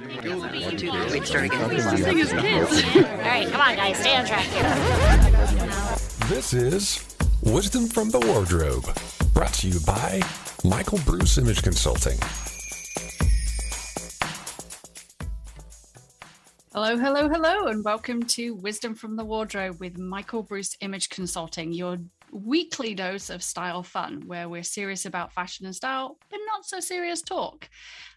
Wait, start again. All right, come on, guys, stay on track here. This is Wisdom from the Wardrobe, brought to you by Michael Bruce Image Consulting. Hello, hello, hello, and welcome to Wisdom from the Wardrobe with Michael Bruce Image Consulting, your weekly dose of style fun, where we're serious about fashion and style, but not so serious talk.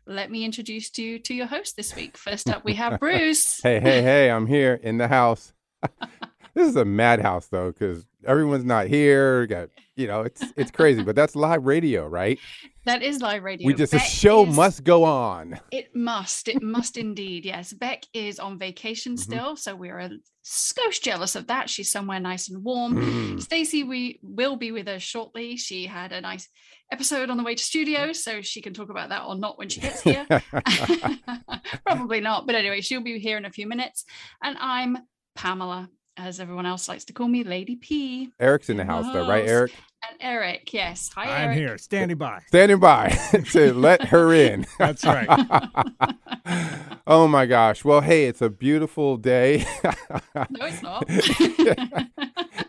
Let me introduce you to your host this week. First up, we have Bruce. Hey, hey, hey, I'm here in the house. this is a madhouse though, because everyone's not here. Got you know, it's it's crazy, but that's live radio, right? That is live radio. We just the show is- must go on. It must. It must indeed. Yes. Beck is on vacation Mm-hmm. still, so we're a skosh jealous of that. She's somewhere nice and warm. Mm. Stacey, we will be with us shortly. She had a nice episode on the way to studio, so she can talk about that or not when she gets here. Probably not, but anyway, she'll be here in a few minutes. And I'm Pamela, as everyone else likes to call me, Lady P. Eric's in the house though, right, Eric? And Eric, yes. Hi, I'm Eric. here, standing by. Standing by to let her in. That's right. oh my gosh. Well, hey, it's a beautiful day. No, it's not.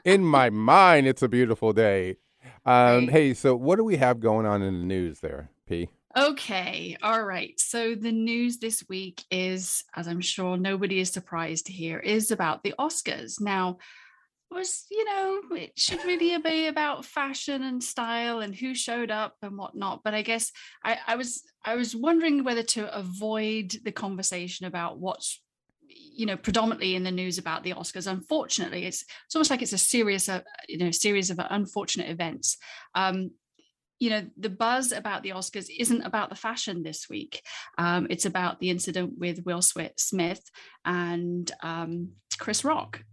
in my mind, it's a beautiful day. Um, Right. hey, so what do we have going on in the news there, P? Okay, all right. So the news this week is, as I'm sure nobody is surprised to hear, is about the Oscars. Now, was you know, it should really be about fashion and style and who showed up and whatnot. But I guess I, I was I was wondering whether to avoid the conversation about what's you know predominantly in the news about the Oscars. Unfortunately, it's it's almost like it's a serious uh, you know series of unfortunate events. Um, you know the buzz about the oscars isn't about the fashion this week. Um, it's about the incident with will smith and um, chris rock.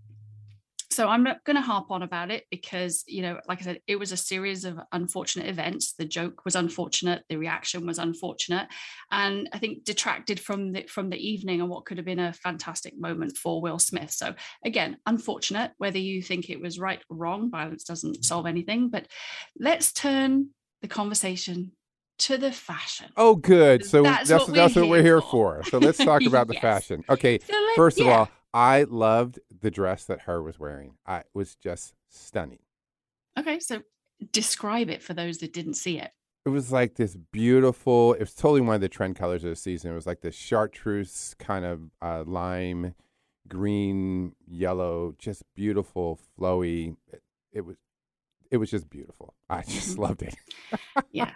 So i'm not going to harp on about it because you know like i said it was a series of unfortunate events. The joke was unfortunate. The reaction was unfortunate. And i think detracted from the from the evening and what could have been a fantastic moment for will smith. So again unfortunate whether you think it was right or wrong. Violence doesn't solve anything. But let's turn the conversation to the fashion. Oh, good. So That's that's what that's we're what we're here for. So let's talk about the Yes. fashion. Okay. So First of all, I loved the dress that her was wearing. I it was just stunning. Okay, so describe it for those that didn't see it. It was like this beautiful. It was totally one of the trend colors of the season. It was like this chartreuse kind of uh, lime, green, yellow, just beautiful, flowy. It, it was, it was just beautiful. I just Mhm. loved it. Yeah.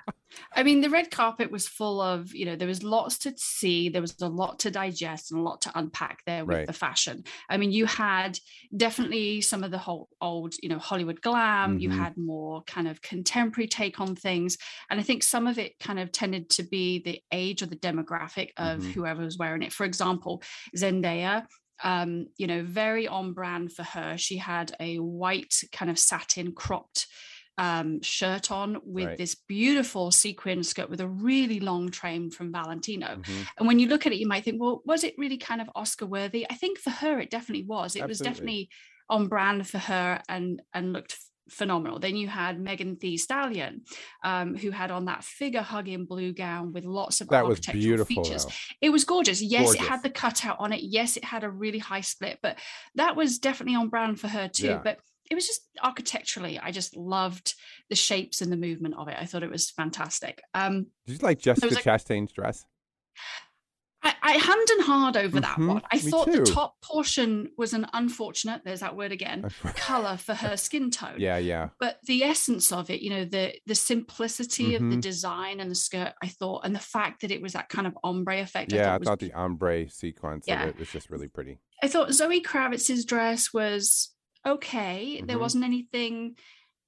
I mean, the red carpet was full of, you know, there was lots to see, there was a lot to digest and a lot to unpack there with Right. the fashion. I mean, you had definitely some of the whole old, you know, Hollywood glam, you Mhm. had more kind of contemporary take on things. And I think some of it kind of tended to be the age or the demographic of Mhm. whoever was wearing it. For example, Zendaya. Um, you know, very on brand for her. She had a white kind of satin cropped um, shirt on with Right. this beautiful sequin skirt with a really long train from Valentino. Mhm. And when you look at it, you might think, well, was it really kind of Oscar worthy? I think for her, it definitely was. It was definitely on brand for her and and looked phenomenal. Then you had Megan Thee Stallion, um, who had on that figure hugging blue gown with lots of That was architectural beautiful. features. Though. It was gorgeous. Yes, it had the cutout on it. Yes, it had a really high split, but that was definitely on brand for her too. Yeah. But it was just architecturally, I just loved the shapes and the movement of it. I thought it was fantastic. Um, Did you like Jessica like- Chastain's dress? I, I and hard over that Mhm, one. I thought the top portion was an unfortunate, there's that word again, color for her skin tone. yeah, yeah. But the essence of it, you know, the the simplicity of the Mhm. design and the skirt, I thought, and the fact that it was that kind of ombre effect. I Yeah, I thought was the ombre sequence Yeah. of it was just really pretty. I thought Zoe Kravitz's dress was okay. There Mhm. wasn't anything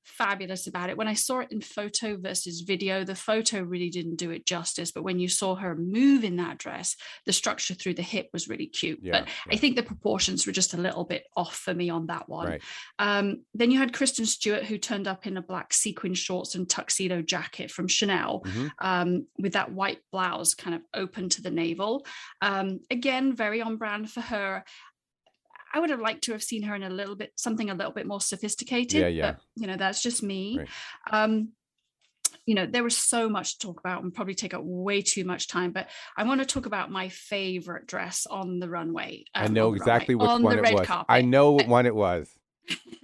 fabulous about it. When I saw it in photo versus video, the photo really didn't do it justice. But when you saw her move in that dress, the structure through the hip was really cute. Yeah, but I think the proportions were just a little bit off for me on that one. Right. Um, then you had Kristen Stewart, who turned up in a black sequin shorts and tuxedo jacket from Chanel Mhm. um, with that white blouse kind of open to the navel. Um, again, very on brand for her. I would have liked to have seen her in a little bit something a little bit more sophisticated. Yeah, yeah. But you know, that's just me. Right. Um, you know, there was so much to talk about and probably take up way too much time. But I want to talk about my favorite dress on the runway. I um, know on exactly runway, which on one the it red was. Carpet. I know what one it was.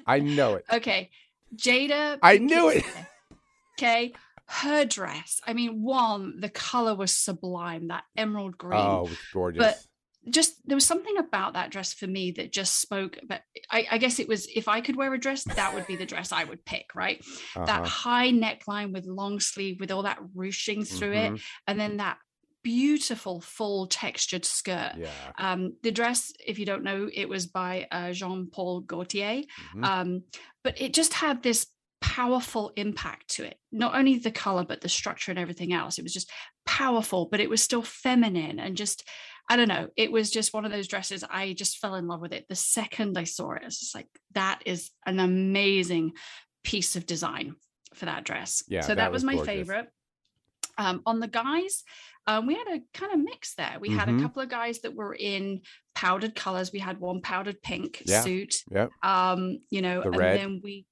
I know it. Okay, Jada. I Pinkett knew it. Okay, her dress. I mean, one, the color was sublime. That emerald green. Oh, it was gorgeous. Just there was something about that dress for me that just spoke but I, I guess it was if i could wear a dress that would be the dress i would pick right that Uh-huh. high neckline with long sleeve with all that ruching through it Mhm. and then that beautiful full textured skirt Yeah. um the dress if you don't know it was by uh, jean-paul gaultier Mhm. um, but it just had this powerful impact to it not only the color but the structure and everything else it was just powerful but it was still feminine and just i don't know it was just one of those dresses i just fell in love with it the second i saw it it's just like that is an amazing piece of design for that dress Yeah, so that that, was, was my gorgeous. favorite um, on the guys um, we had a kind of mix there we had Mhm. a couple of guys that were in powdered colors we had one powdered pink Yeah. suit Yep. um you know The and red. then we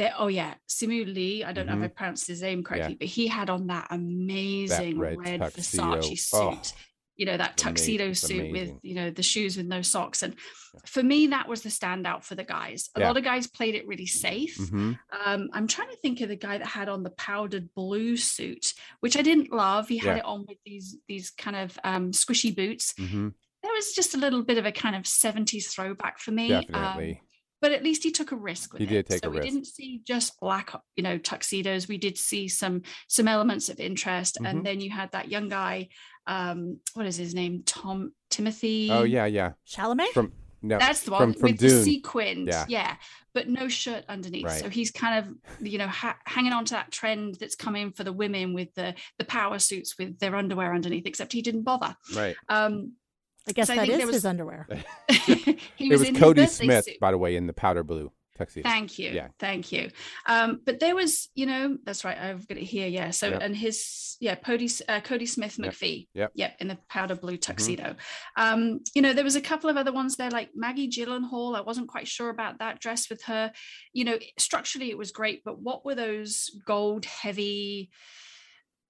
there oh yeah simu lee i don't know if i Mhm. pronounced his name correctly but he had on that amazing red red, tuxedo. versace suit Oh, you know that it's tuxedo it's suit with you know the shoes with no socks. And Yeah. for me that was the standout for the guys. A Yeah. lot of guys played it really safe. Hmm um, i'm trying to think of the guy that had on the powdered blue suit which i didn't love. He had Yeah. it on with these these kind of um, squishy boots. Hmm there was just a little bit of a kind of 70s throwback for me. Um, Definitely. But at least he took a risk with He it. did take so a we risk. didn't see just black, you know, tuxedos. We did see some some elements of interest, Mhm. and then you had that young guy. Um, what is his name? Tom Timothy. oh yeah, yeah. Chalamet? From no, That's the one from, from with Dune. the sequins. Yeah. Yeah. but no shirt underneath. Right. So he's kind of, you know, ha- hanging on to that trend that's coming for the women with the the power suits with their underwear underneath. Except he didn't bother. right. Um, I guess I that think is was- his underwear. he it was in Kodi Smith, suit. by the way, in the powder blue tuxedo. Thank you. Yeah. Thank you. Um, but there was, you know, that's right. I've got it here. Yeah. So, Yep. and his, yeah, Kodi, uh, Kodi Smith Yep. McPhee. Yep. Mm-hmm. Yep. In the powder blue tuxedo. Um, you know, there was a couple of other ones there, like Maggie Gyllenhaal. I wasn't quite sure about that dress with her. You know, structurally it was great, but what were those gold heavy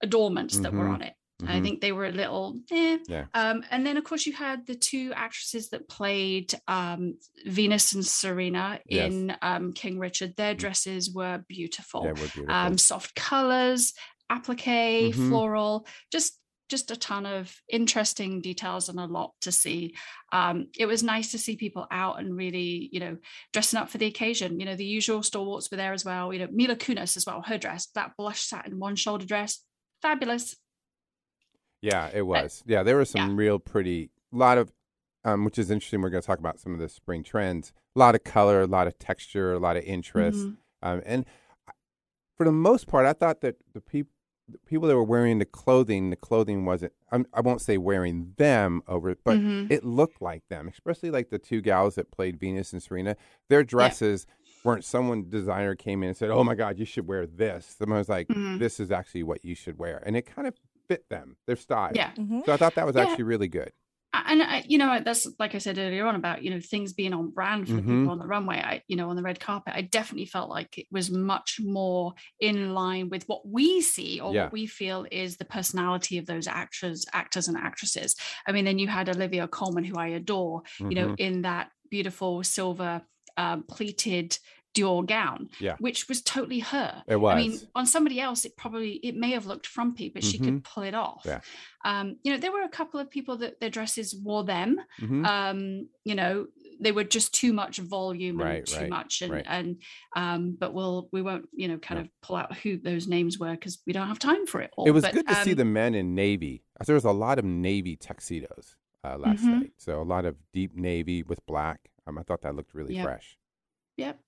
adornments that were Mhm. on it? I Mhm. think they were a little, eh. Yeah. Um, and then, of course, you had the two actresses that played um, Venus and Serena Yes. in um, King Richard. Their Mhm. dresses were beautiful. Yeah, we're beautiful. um, soft colors, applique, Mhm. floral, just just a ton of interesting details and a lot to see. Um, it was nice to see people out and really, you know, dressing up for the occasion. You know, the usual stalwarts were there as well. You know, Mila Kunis as well. Her dress, that blush satin one shoulder dress, fabulous. Yeah, it was. Yeah, there were some real pretty, lot of, um, which is interesting. We're going to talk about some of the spring trends. A lot of color, a lot of texture, a lot of interest. Mhm. Um, and for the most part, I thought that the people, people that were wearing the clothing, the clothing wasn't. I'm, I won't say wearing them over, it, but Mhm. it looked like them. Especially like the two gals that played Venus and Serena. Their dresses weren't. Someone designer came in and said, "Oh my God, you should wear this." Someone was like, Mhm. "This is actually what you should wear," and it kind of fit them, their style. Yeah. Mhm. So I thought that was Yeah. actually really good. and I, you know that's like I said earlier on about you know things being on brand for the Mhm. people on the runway. I you know on the red carpet, I definitely felt like it was much more in line with what we see or Yeah. what we feel is the personality of those actors, actors and actresses. I mean, then you had Olivia Colman, who I adore, you know, Mhm. in that beautiful silver um, pleated Dior gown, Yeah. which was totally her. It was. I mean, on somebody else, it probably it may have looked frumpy, but she Mhm. could pull it off. Yeah. Um, you know, there were a couple of people that their dresses wore them. Mhm. Um, you know, they were just too much volume and Right, too right, much, and right. and um, but we'll we won't you know kind of pull out who those names were because we don't have time for it all. it was But, good to see um, the men in navy. There was a lot of navy tuxedos uh, last Mhm. night. So a lot of deep navy with black. Um, I thought that looked really Yep. fresh. Yep.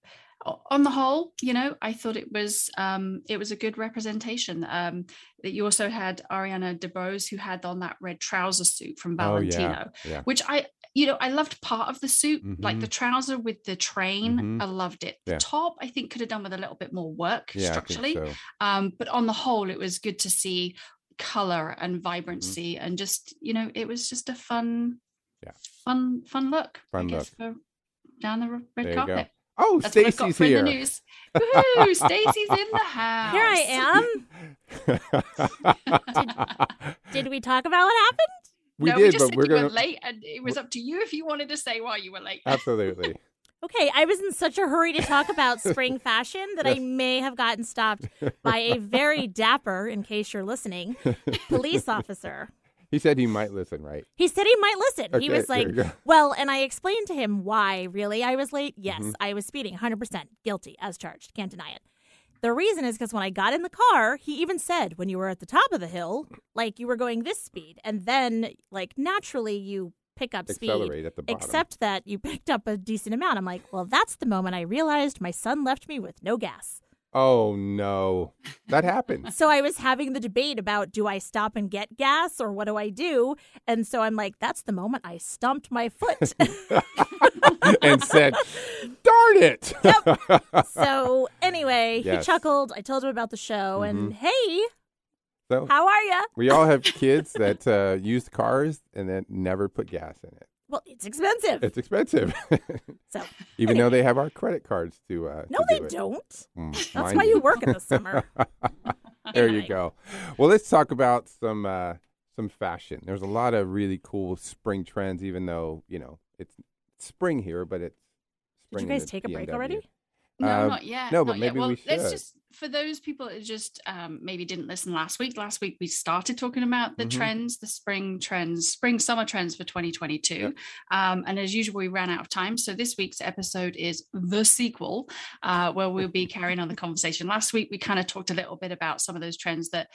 On the whole, you know, I thought it was um, it was a good representation. Um, that you also had Ariana DeBose who had on that red trouser suit from Oh, yeah. Valentino, Yeah. which I, you know, I loved part of the suit, like Mhm. the trouser with the train. Mhm. I loved it. The Yeah. top, I think, could have done with a little bit more work structurally. So. Um, but on the whole, it was good to see color and vibrancy, and just you know, it was just a fun, Yeah. fun, fun look. Fun I guess, For down the red There carpet. Oh, That's what I've got here. the news. Woohoo! Stacy's in the house. Here I am. Did we talk about what happened? we no, did, we just but said we're you gonna were late, and it was up to you if you wanted to say why you were late. absolutely. Okay, I was in such a hurry to talk about spring fashion that I may have gotten stopped by a very dapper, in case you're listening, police officer. He said he might listen, right? He said he might listen. he was like, well, and I explained to him why, really, I was late. Yes, Mm-hmm. I was speeding, 100% guilty as charged. Can't deny it. The reason is because when I got in the car, he even said when you were at the top of the hill, like you were going this speed, and then like naturally you pick up speed. Accelerate at the bottom. Except that you picked up a decent amount. I'm like, well, that's the moment I realized my son left me with no gas. Oh no, that happened. So I was having the debate about do I stop and get gas or what do I do? And so I'm like, that's the moment I stumped my foot. and said, "Darn it!" so anyway, Yes. Mm-hmm. he chuckled. I told him about the show and hey, so how are you? we all have kids that uh, used cars and then never put gas in it. Well, it's expensive. It's expensive, so even though they have our credit cards to. Uh, no, to they do don't. Mm, That's why you work in the summer. there you go. Well, let's talk about some uh, some fashion. There's a lot of really cool spring trends, even though you know it's spring here, but it's Did you guys take a break already? No, Uh, not yet. no, not but yet. well, we let's just for those people that just um, maybe didn't listen last week. Last week we started talking about the Mhm. trends, the spring trends, spring summer trends for 2022. Yep. Um, and as usual, we ran out of time. So this week's episode is the sequel, uh, where we'll be carrying on the conversation. Last week we kind of talked a little bit about some of those trends that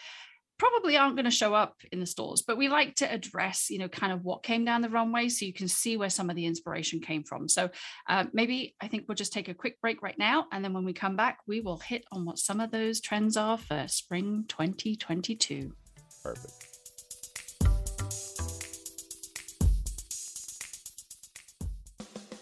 probably aren't going to show up in the stores but we like to address you know kind of what came down the runway so you can see where some of the inspiration came from so uh, maybe i think we'll just take a quick break right now and then when we come back we will hit on what some of those trends are for spring 2022 Perfect.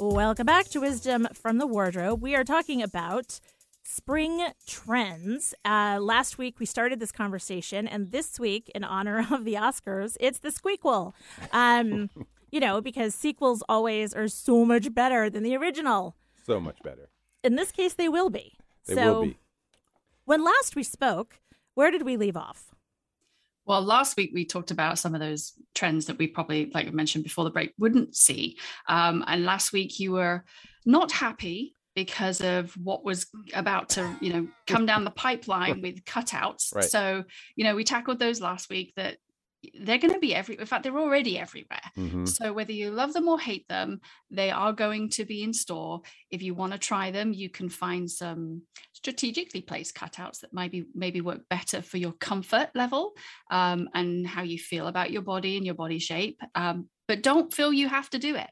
Welcome back to Wisdom from the Wardrobe. We are talking about spring trends. Uh, last week we started this conversation, and this week, in honor of the Oscars, it's the squeakquel. Um, you know, because sequels always are so much better than the original. So much better. In this case, they will be. They so, will be. when last we spoke, where did we leave off? Well last week we talked about some of those trends that we probably like i mentioned before the break wouldn't see um, and last week you were not happy because of what was about to you know come down the pipeline with cutouts Right. so you know we tackled those last week that they're going to be every in fact they're already everywhere hmm so whether you love them or hate them they are going to be in store if you want to try them you can find some strategically placed cutouts that maybe maybe work better for your comfort level um, and how you feel about your body and your body shape um, but don't feel you have to do it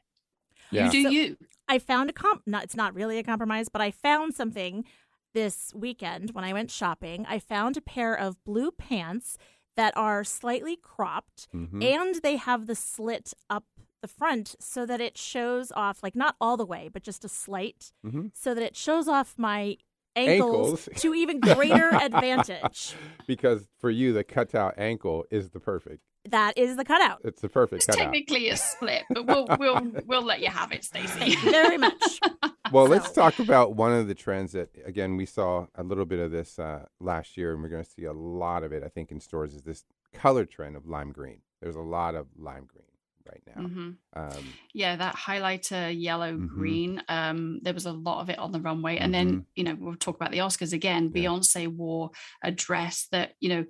Yeah. you do So- you I found a comp. Not, it's not really a compromise, but I found something this weekend when I went shopping. I found a pair of blue pants that are slightly cropped, Mhm. and they have the slit up the front so that it shows off, like not all the way, but just a slight, Mhm. so that it shows off my ankles, Ankles. to even greater advantage. because for you, the cutout ankle is the perfect. That is the cutout. It's the perfect it's cutout. technically a split but we'll we'll we'll let you have it Stacey Very much. Well, let's talk about one of the trends that, again, we saw a little bit of this uh, last year, and we're going to see a lot of it, I think, in stores, is this color trend of lime green. There's a lot of lime green right now. Mhm. Um, Yeah, that highlighter yellow Mhm. green. Um, there was a lot of it on the runway. And then, you know, we'll talk about the Oscars again. Mm-hmm. Yeah. Beyonce wore a dress that, you know,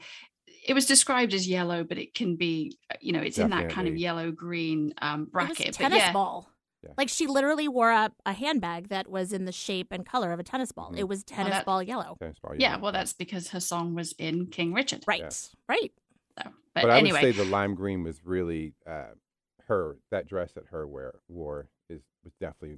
it was described as yellow, but it can be, uh, you know, it's in that kind of yellow green um, bracket. It was a but tennis yeah, ball. Yeah. Like she literally wore a, a handbag that was in the shape and color of a tennis ball. Mhm. It was tennis that- ball yellow. tennis ball yeah, yellow. well, that's because her song was in King Richard. Right. Right. So, but, But, I anyway, would say the lime green was really uh, her, that dress that her wear, wore is was definitely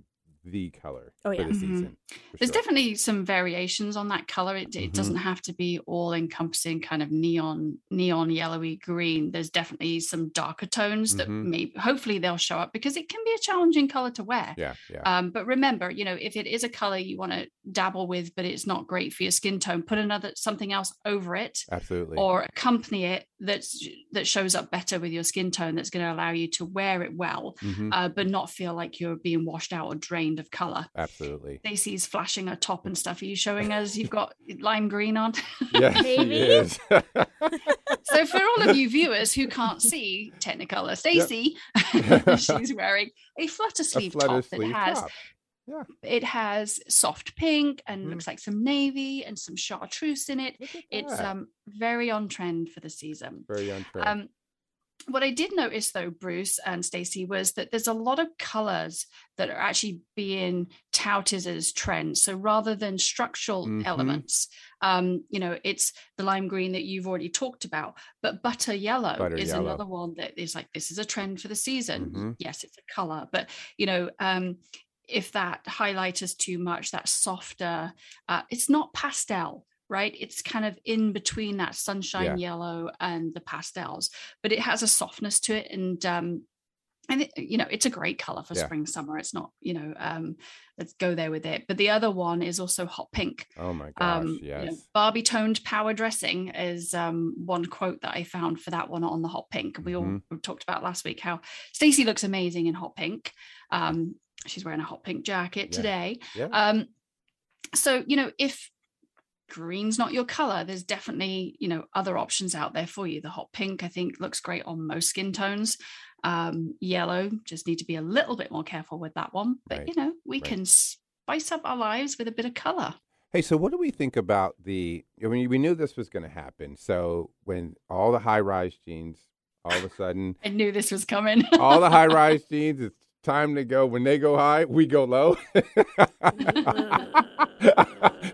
the color Oh, yeah. for the Mhm. season. for There's sure. definitely some variations on that color. It, it Mhm. doesn't have to be all encompassing kind of neon, neon yellowy green. There's definitely some darker tones that Mhm. may hopefully they'll show up because it can be a challenging color to wear. Yeah, yeah. Um, but remember, you know, if it is a color you want to dabble with, but it's not great for your skin tone, put another something else over it Absolutely. or accompany it that's that shows up better with your skin tone that's going to allow you to wear it well, Mhm, uh, but not feel like you're being washed out or drained of color. Absolutely. Stacey's flashing her top and stuff. Are you showing us you've got lime green on? Yes, Maybe. is. so for all of you viewers who can't see Technicolor, Stacey, she's wearing a flutter A sleeve flutter top sleeve that has top. it has soft pink and Mm. looks like some navy and some chartreuse in it. It's um very on trend for the season. very on trend. Um, what I did notice though, Bruce and Stacey, was that there's a lot of colors that are actually being touted as trends. So rather than structural Mhm. elements, um, you know, it's the lime green that you've already talked about, but butter yellow Butter is yellow. another one that is like this is a trend for the season. Mhm. Yes, it's a color, but you know, um, if that highlight is too much, that softer, uh, it's not pastel right? It's kind of in between that sunshine yellow and the pastels, but it has a softness to it. And um, and it, you know, it's a great color for Yeah. spring, summer. It's not, you know, um, let's go there with it. But the other one is also hot pink. oh my gosh, Um, you know. Barbie toned power dressing is um, one quote that I found for that one on the hot pink. We all Mhm. talked about last week how Stacey looks amazing in hot pink. Um, she's wearing a hot pink jacket Yeah. today. Yeah. Um, so you know, if green's not your color, there's definitely you know other options out there for you. The hot pink, I think, looks great on most skin tones. Um, yellow, just need to be a little bit more careful with that one. But Right. you know, we Right. can spice up our lives with a bit of color. Hey, so what do we think about the? I mean, we knew this was going to happen. So when all the high-rise jeans, all of a sudden, I knew this was coming. all the high-rise jeans, it's time to go. When they go high, we go low.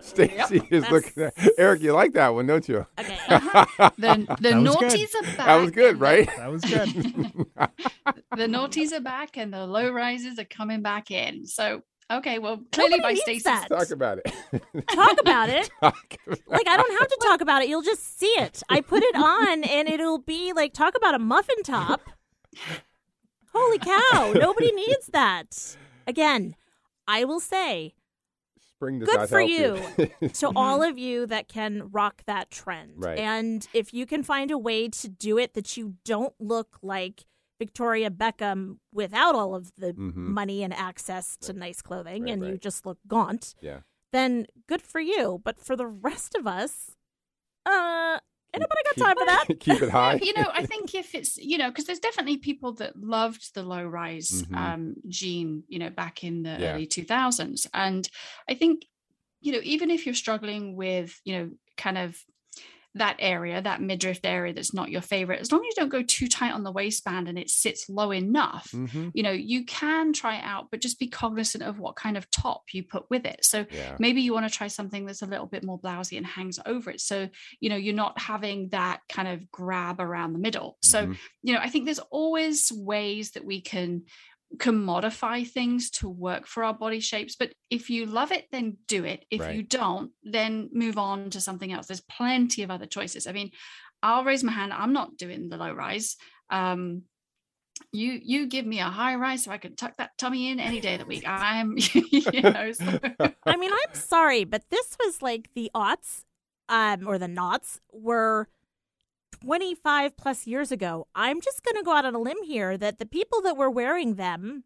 Stacy is That's- looking at Eric. You like that one, don't you? Okay. the the That was good. naughties are back. That was good, and the- right? That was good. The naughties are back and the low rises are coming back in. So okay, well clearly Nobody by needs Stacey's that. Talk about it. Talk about it. Talk about Like I don't have to talk about it. You'll just see it. I put it on and it'll be like talk about a muffin top. Holy cow. Nobody needs that. Again, I will say Spring does Good for help you. to all of you that can rock that trend. Right. And if you can find a way to do it that you don't look like Victoria Beckham without all of the Mhm. money and access to nice clothing Right, and you just look gaunt, yeah. then good for you. But for the rest of us, uh, anybody got Keep- time for that? Keep it high. you know, I think if it's you know, because there's definitely people that loved the low rise Mhm. um, gene, you know, back in the Yeah. early 2000s, and I think you know, even if you're struggling with you know, kind of that area, that midriff area that's not your favorite, as long as you don't go too tight on the waistband and it sits low enough, hmm you know, you can try it out, but just be cognizant of what kind of top you put with it. So Yeah. maybe you want to try something that's a little bit more blousy and hangs over it. So, you know, you're not having that kind of grab around the middle. So, Mhm. you know, I think there's always ways that we can can modify things to work for our body shapes but if you love it then do it. If you don't then move on to something else. There's plenty of other choices. I mean i'll raise my hand. I'm not doing the low rise. Um you you give me a high rise so i can tuck that tummy in any day of the week. I'm you know so- I mean, I'm sorry, but this was like the aughts, um, or the knots were 25 plus years ago. I'm just going to go out on a limb here that the people that were wearing them,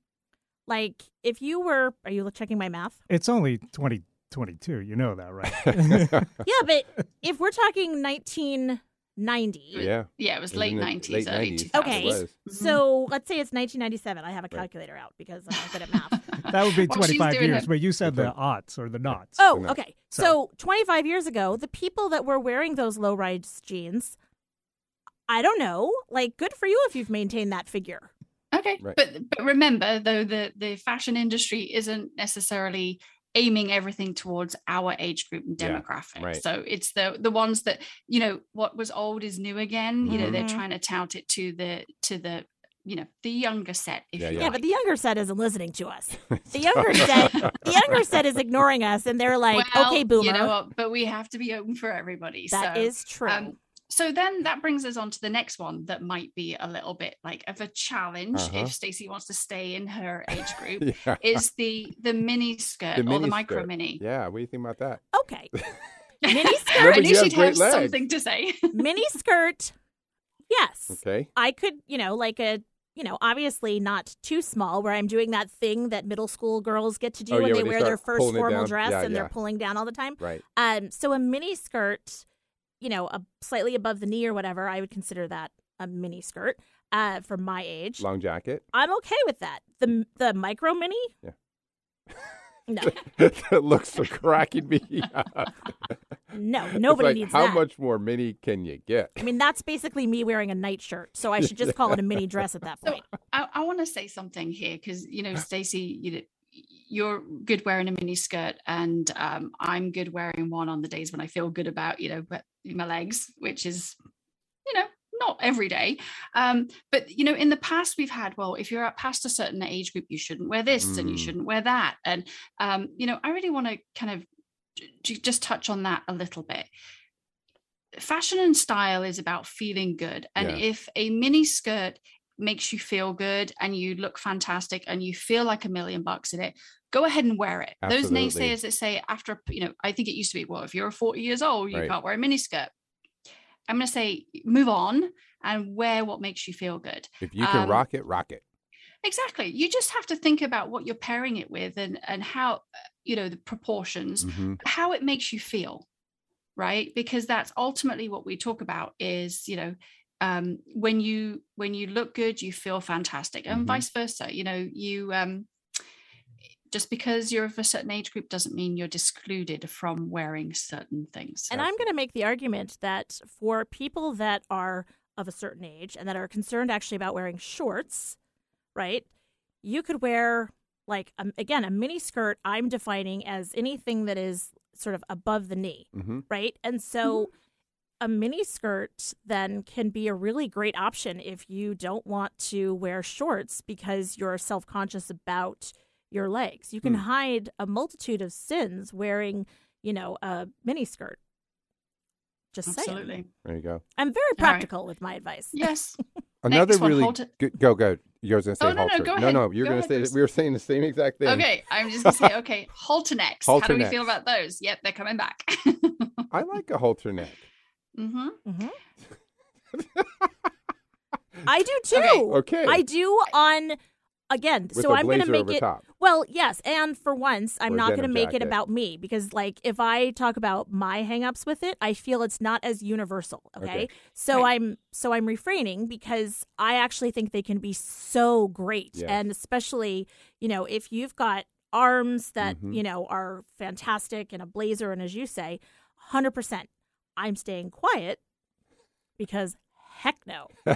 like, if you were, are you checking my math? It's only 2022. You know that, right? Yeah, but if we're talking 1990, yeah. yeah it was late it 90s late early 90s? Okay. So let's say it's 1997. I have a Right. calculator out because I'm not good at math. that would be While 25 doing years, it- but you said the Okay. aughts or the knots. Oh, okay. So- So, 25 years ago, the people that were wearing those low rise jeans, I don't know. Like, good for you if you've maintained that figure. Okay, Right. but but remember though the the fashion industry isn't necessarily aiming everything towards our age group and Yeah, demographic. right. So it's the the ones that you know what was old is new again. You know they're Mhm. trying to tout it to the to the you know the younger set. If Yeah, yeah. Yeah, but the younger set isn't listening to us. The younger set, the younger set is ignoring us, and they're like, Well, "Okay, boomer." You know what? But we have to be open for everybody. That so, is true. um, so then that brings us on to the next one that might be a little bit like of a challenge Uh-huh. if Stacey wants to stay in her age group. yeah. Is the the mini skirt The or the mini micro skirt. mini? Yeah, what do you think about that? okay, mini skirt, but knew she'd great have legs. something to say. mini skirt. Yes, Okay. I could, you know, like a, you know, obviously not too small, where I'm doing that thing that middle school girls get to do Oh, when yeah, they where they wear their first formal dress Yeah, and yeah. they're pulling down all the time. Right. Um, so a mini skirt, you know, a slightly above the knee or whatever, I would consider that a mini skirt. Uh, for my age, Long jacket. I'm okay with that. The the micro mini, Yeah. no, that looks so cracking me up. no, nobody like, needs how that. much more mini can you get? I mean, that's basically me wearing a nightshirt, so I should just call it a mini dress at that So point. I, I want to say something here because you know, Stacey, you you're good wearing a mini skirt, and um, I'm good wearing one on the days when I feel good about you know but- my legs, which is you know not every day. Um, but you know, in the past we've had well, if you're at past a certain age group, you shouldn't wear this and you Mm. shouldn't wear that, and um, you know, I really want to kind of j- just touch on that a little bit fashion and style is about feeling good and Yeah. if a mini skirt makes you feel good and you look fantastic and you feel like a million bucks in it go ahead and wear it. Those naysayers that say after you know i think it used to be well if you're 40 years old you Right. can't wear a mini skirt i'm going to say move on and wear what makes you feel good. If you can Um, rock it, rock it. exactly. You just have to think about what you're pairing it with and and how you know the proportions hmm how it makes you feel right? Because that's ultimately what we talk about is you know um when you when you look good you feel fantastic and Mhm. vice versa you know you um just because you're of a certain age group doesn't mean you're discluded from wearing certain things And I'm going to make the argument that for people that are of a certain age and that are concerned actually about wearing shorts, right? You could wear like um, again a mini skirt. I'm defining as anything that is sort of above the knee, hmm right? And so a mini skirt then can be a really great option if you don't want to wear shorts because you're self-conscious about your legs. You can Hmm. hide a multitude of sins wearing, you know, a mini skirt. Just saying. absolutely There you go. I'm very All right. practical with my advice. yes Another one, really halter- good. Go go. You were going to say oh, halter. No, no, go ahead. no, no you're Go going to ahead, say Bruce. we were saying the same exact thing. okay i'm just gonna say okay halter necks how do we feel about those yep they're coming back I like a halter neck. Hmm hmm I do too. Okay. Okay. I do on again. With so a I'm going to make it. top. Well, yes, and for once, I'm Or not going to denim make it about me because, like, if I talk about my hangups with it, I feel it's not as universal. Okay, Okay. so Right. I'm so I'm refraining because I actually think they can be so great, Yes. and especially you know if you've got arms that Mhm. you know are fantastic and a blazer, and as you say, hundred percent, I'm staying quiet because heck no.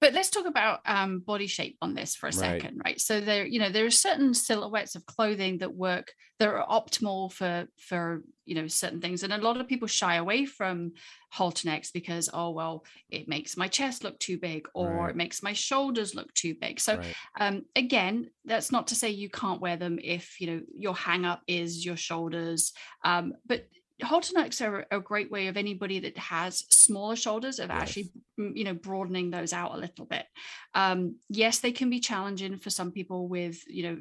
But let's talk about um, body shape on this for a Right. second, right? So there, you know, there are certain silhouettes of clothing that work that are optimal for for you know certain things, and a lot of people shy away from halter necks because oh well, it makes my chest look too big, or Right. it makes my shoulders look too big. So Right. um, again, that's not to say you can't wear them if you know your hang up is your shoulders, um, but halter necks are a great way of anybody that has smaller shoulders of actually you know broadening those out a little bit um yes they can be challenging for some people with you know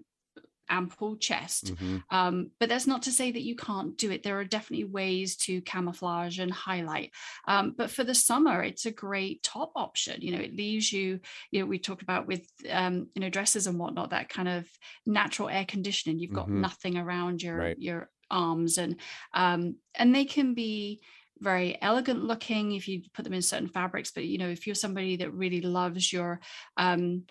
ample chest Mhm. um, but that's not to say that you can't do it there are definitely ways to camouflage and highlight um, but for the summer it's a great top option you know it leaves you you know we talked about with um, you know dresses and whatnot that kind of natural air conditioning you've got Mhm. nothing around your Right. your arms and um, and they can be very elegant looking if you put them in certain fabrics but you know if you're somebody that really loves your um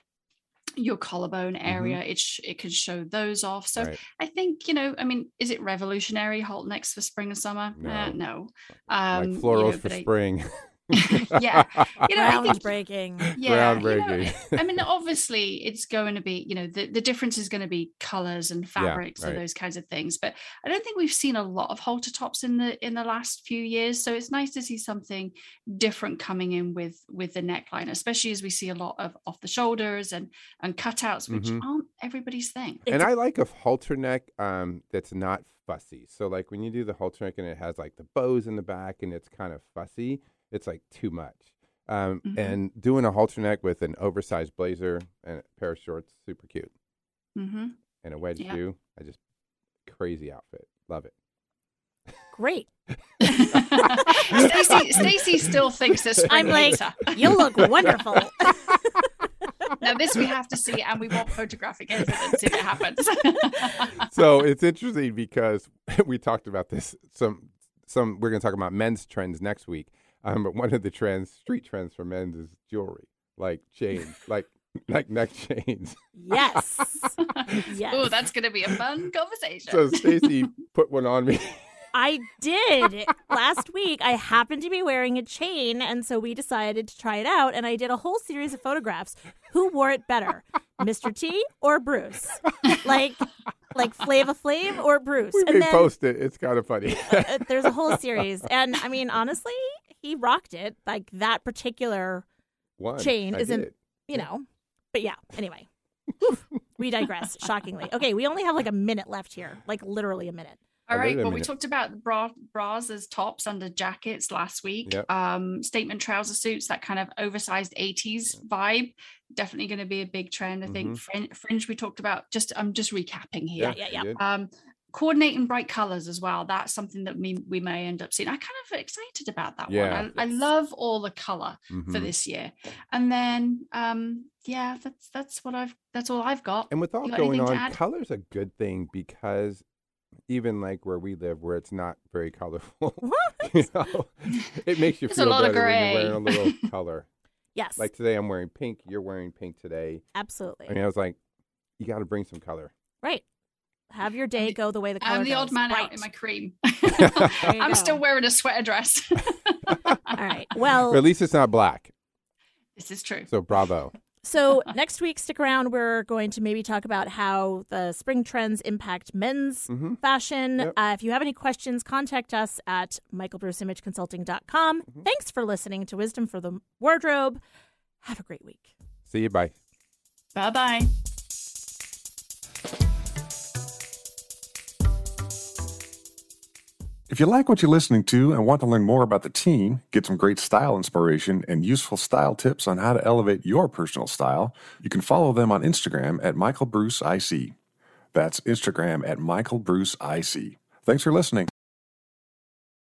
your collarbone area it sh- it can show those off so Mm-hmm. Right. i think you know i mean is it revolutionary halt necks for spring and summer No. Uh, no like um, you florals know, for I- spring. yeah, you know, I think Groundbreaking. yeah, you know, Groundbreaking. I mean, obviously, it's going to be, you know, the, the difference is going to be colors and fabrics right. and those kinds of things. But I don't think we've seen a lot of halter tops in the in the last few years. So it's nice to see something different coming in with with the neckline, especially as we see a lot of off the shoulders and and cutouts, which Mhm. aren't everybody's thing. and I like a halter neck um, that's not fussy. So like when you do the halter neck and it has like the bows in the back and it's kind of fussy, it's like too much. Um, Mhm. And doing a halter neck with an oversized blazer and a pair of shorts, super cute, hmm and a wedge Yeah. shoe. I just crazy outfit, love it. Great. Stacy Stacy still thinks that spring I'm like. You look wonderful. now this we have to see and we want photographic evidence if it happens. so it's interesting because we talked about this. Some some we're going to talk about men's trends next week. Um, but one of the trends, street trends for men is jewelry, like chains, like like neck chains. yes. Yes. Oh, that's going to be a fun conversation. So Stacy put one on me. I did. Last week, I happened to be wearing a chain, and so we decided to try it out. And I did a whole series of photographs. Who wore it better, Mr. T or Bruce? Like, like Flavor Flav or Bruce? We and then post it. It's kind of funny. uh, there's a whole series, and I mean, honestly, he rocked it. Like that particular, one Chain I isn't- did. you know. But yeah. Anyway, we digress. Shockingly. Okay, we only have like a minute left here. Like literally a minute. All right. Right. Well, we talked about bra bras as tops under jackets last week. Yep. Um, statement trouser suits, that kind of oversized 80s vibe. Definitely going to be a big trend. I think fringe, fringe we talked about. Just I'm just recapping here. yeah, you yeah. did. Um, coordinating bright colors as well. That's something that we we may end up seeing. I'm kind of excited about that Yeah. one. I, I love all the color for Mhm. this year. And then um, yeah, that's that's what I've that's all I've got. And with all going on, add? color's a good thing because even like where we live, where it's not very colorful, What? you know, it makes you There's a feel lot of better when you're wearing a little color. Yes. Like today, I'm wearing pink. You're wearing pink today. absolutely. I mean, I was like, you got to bring some color. right. Have your day the- go the way the color I'm the odd goes. man right. out in my cream. I'm go. still wearing a sweater dress. All right. Well, But at least it's not black. this is true. So bravo. so next week, stick around. We're going to maybe talk about how the spring trends impact men's hmm fashion. Yep. Uh, if you have any questions, contact us at michaelbruceimageconsulting.com. Mm-hmm. Thanks for listening to Wisdom for the Wardrobe. Have a great week. See you. Bye. Bye bye. If you like what you're listening to and want to learn more about the team, get some great style inspiration and useful style tips on how to elevate your personal style, you can follow them on Instagram at Michael Bruce IC. That's Instagram at Michael Bruce IC. Thanks for listening.